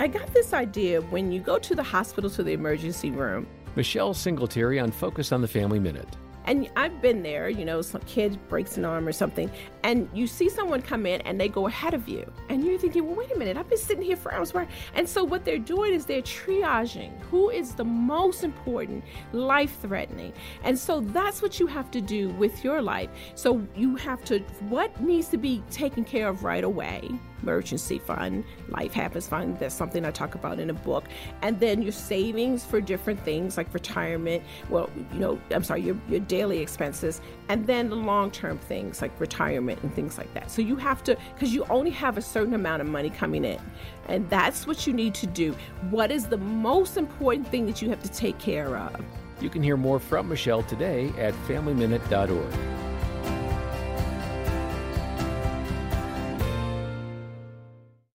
I got this idea when you go to the hospital to the emergency room. Michelle Singletary on Focus on the Family Minute. And I've been there, you know, some kid breaks an arm or something, and you see someone come in and they go ahead of you. And you're thinking, well, wait a minute, I've been sitting here for hours. And so what they're doing is they're triaging who is the most important, life threatening. And so that's what you have to do with your life. So you have to, what needs to be taken care of right away? emergency fund, life happens fund. That's something I talk about in a book. And then your savings for different things like retirement. Well, you know, I'm sorry, your, your daily expenses. And then the long term things like retirement and things like that. So you have to, because you only have a certain amount of money coming in. And that's what you need to do. What is the most important thing that you have to take care of? You can hear more from Michelle today at FamilyMinute.org.